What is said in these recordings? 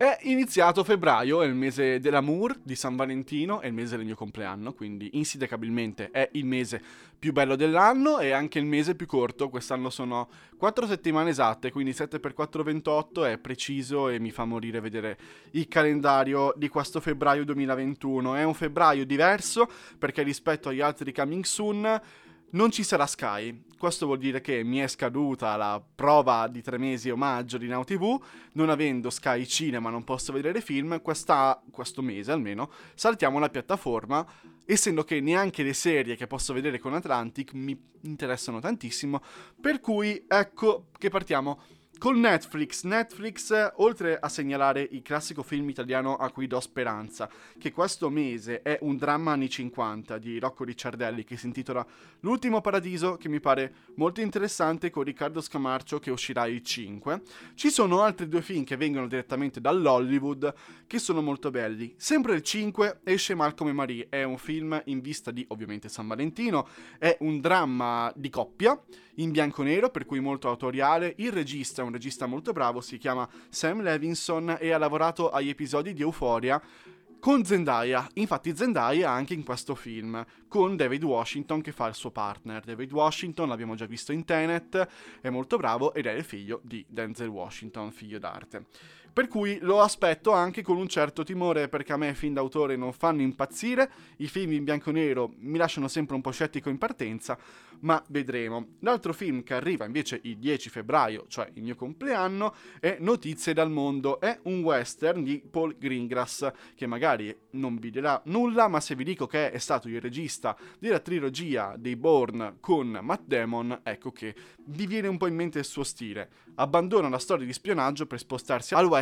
È iniziato febbraio, è il mese dell'amour, di San Valentino, è il mese del mio compleanno, quindi insindacabilmente è il mese più bello dell'anno e anche il mese più corto. Quest'anno sono 4 settimane esatte, quindi 7x4 28 è preciso e mi fa morire vedere il calendario di questo febbraio 2021. È un febbraio diverso perché rispetto agli altri coming soon non ci sarà Sky. Questo vuol dire che mi è scaduta la prova di tre mesi omaggio di Now TV, non avendo Sky Cinema non posso vedere film, questa, questo mese almeno saltiamo la piattaforma, essendo che neanche le serie che posso vedere con Atlantic mi interessano tantissimo, per cui ecco che partiamo con Netflix, Netflix, oltre a segnalare il classico film italiano a cui do speranza, che questo mese è un dramma anni 50 di Rocco Ricciardelli che si intitola L'ultimo paradiso, che mi pare molto interessante con Riccardo Scamarcio che uscirà il 5. Ci sono altri due film che vengono direttamente dall'Hollywood che sono molto belli. Sempre il 5 esce Malcolm e Marie, è un film in vista di ovviamente San Valentino, è un dramma di coppia in bianco e nero, per cui molto autoriale. Il regista è un regista molto bravo, si chiama Sam Levinson e ha lavorato agli episodi di Euphoria con Zendaya. Infatti Zendaya anche in questo film, con David Washington che fa il suo partner. David Washington l'abbiamo già visto in Tenet, è molto bravo ed è il figlio di Denzel Washington, figlio d'arte. Per cui lo aspetto anche con un certo timore perché a me film d'autore non fanno impazzire, i film in bianco e nero mi lasciano sempre un po' scettico in partenza, ma vedremo. L'altro film che arriva invece il 10 febbraio, cioè il mio compleanno, è Notizie dal mondo, è un western di Paul Greengrass che magari non vi dirà nulla, ma se vi dico che è stato il regista della trilogia dei Bourne con Matt Damon, ecco che vi viene un po' in mente il suo stile. Abbandona la storia di spionaggio per spostarsi al western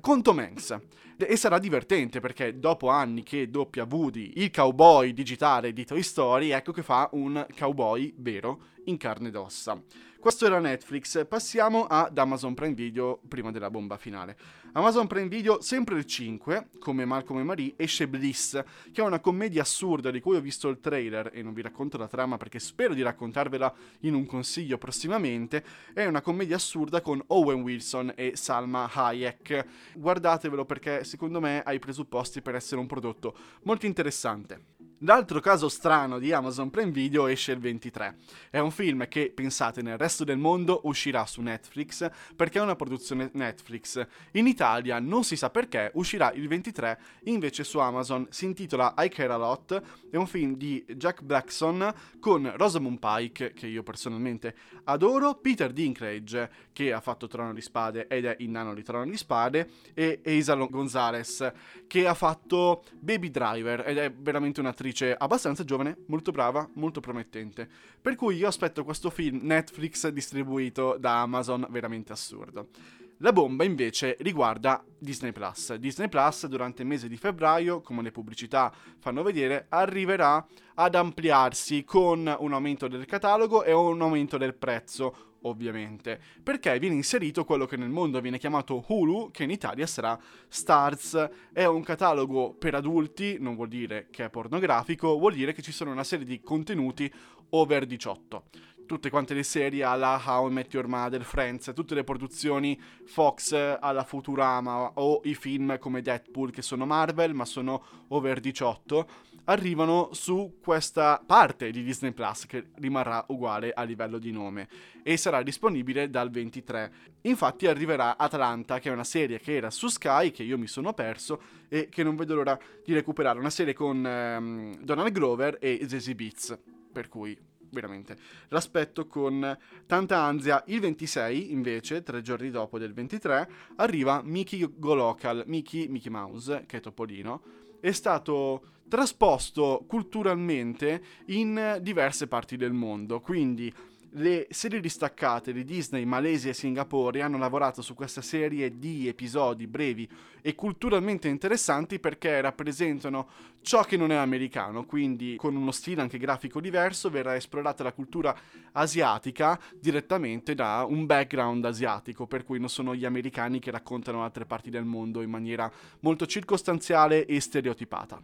con Tom Hanks. E sarà divertente perché dopo anni che doppia Woody, il cowboy digitale di Toy Story, ecco che fa un cowboy vero in carne ed ossa. Questo era Netflix, passiamo ad Amazon Prime Video prima della bomba finale. Amazon Prime Video, sempre il 5, come Malcolm e Marie, esce Bliss, che è una commedia assurda di cui ho visto il trailer e non vi racconto la trama perché spero di raccontarvela in un consiglio prossimamente. È una commedia assurda con Owen Wilson e Salma Hayek. Guardatevelo perché secondo me ha i presupposti per essere un prodotto molto interessante. L'altro caso strano di Amazon Prime Video esce il 23. È un film che, pensate, nel resto del mondo uscirà su Netflix perché è una produzione Netflix. In Italia, non si sa perché, uscirà il 23 invece su Amazon. Si intitola I Care A Lot. È un film di Jack Blackson con Rosamund Pike, che io personalmente adoro, Peter Dinklage, che ha fatto Trono di Spade ed è il nano di Trono di Spade, e Isa Gonzalez, che ha fatto Baby Driver ed è veramente un'attrice un'attrice abbastanza giovane, molto brava, molto promettente. Per cui io aspetto questo film Netflix distribuito da Amazon veramente assurdo. La bomba invece riguarda Disney Plus. Disney Plus durante il mese di febbraio, come le pubblicità fanno vedere, arriverà ad ampliarsi con un aumento del catalogo e un aumento del prezzo, ovviamente, perché viene inserito quello che nel mondo viene chiamato Hulu, che in Italia sarà Stars. È un catalogo per adulti, non vuol dire che è pornografico, vuol dire che ci sono una serie di contenuti over 18 tutte quante le serie alla How I Met Your Mother, Friends, tutte le produzioni Fox alla Futurama o i film come Deadpool che sono Marvel ma sono over 18 arrivano su questa parte di Disney Plus che rimarrà uguale a livello di nome e sarà disponibile dal 23. Infatti arriverà Atlanta, che è una serie che era su Sky, che io mi sono perso e che non vedo l'ora di recuperare. Una serie con um, Donald Grover e Zazie Beats, per cui veramente l'aspetto con tanta ansia. Il 26, invece, tre giorni dopo del 23, arriva Mickey Go Local, Mickey, Mickey Mouse, che è Topolino, è stato trasposto culturalmente in diverse parti del mondo. Quindi le serie distaccate di Disney, Malesia e Singapore hanno lavorato su questa serie di episodi brevi e culturalmente interessanti perché rappresentano ciò che non è americano, quindi con uno stile anche grafico diverso verrà esplorata la cultura asiatica direttamente da un background asiatico, per cui non sono gli americani che raccontano altre parti del mondo in maniera molto circostanziale e stereotipata.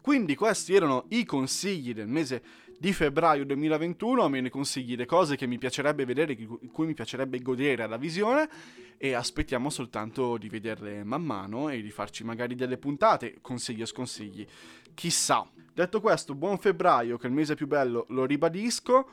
Quindi questi erano i consigli del mese di febbraio 2021, almeno i consigli, le cose che mi piacerebbe vedere, di cui mi piacerebbe godere alla visione e aspettiamo soltanto di vederle man mano e di farci magari delle puntate, consigli o sconsigli, chissà. Detto questo, buon febbraio, che è il mese più bello, lo ribadisco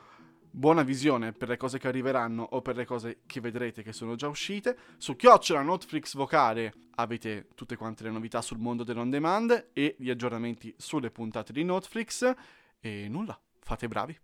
buona visione per le cose che arriveranno o per le cose che vedrete che sono già uscite. Su Chiocciola Notflix Vocale avete tutte quante le novità sul mondo dell'on demand e gli aggiornamenti sulle puntate di Notflix. E nulla, fate bravi.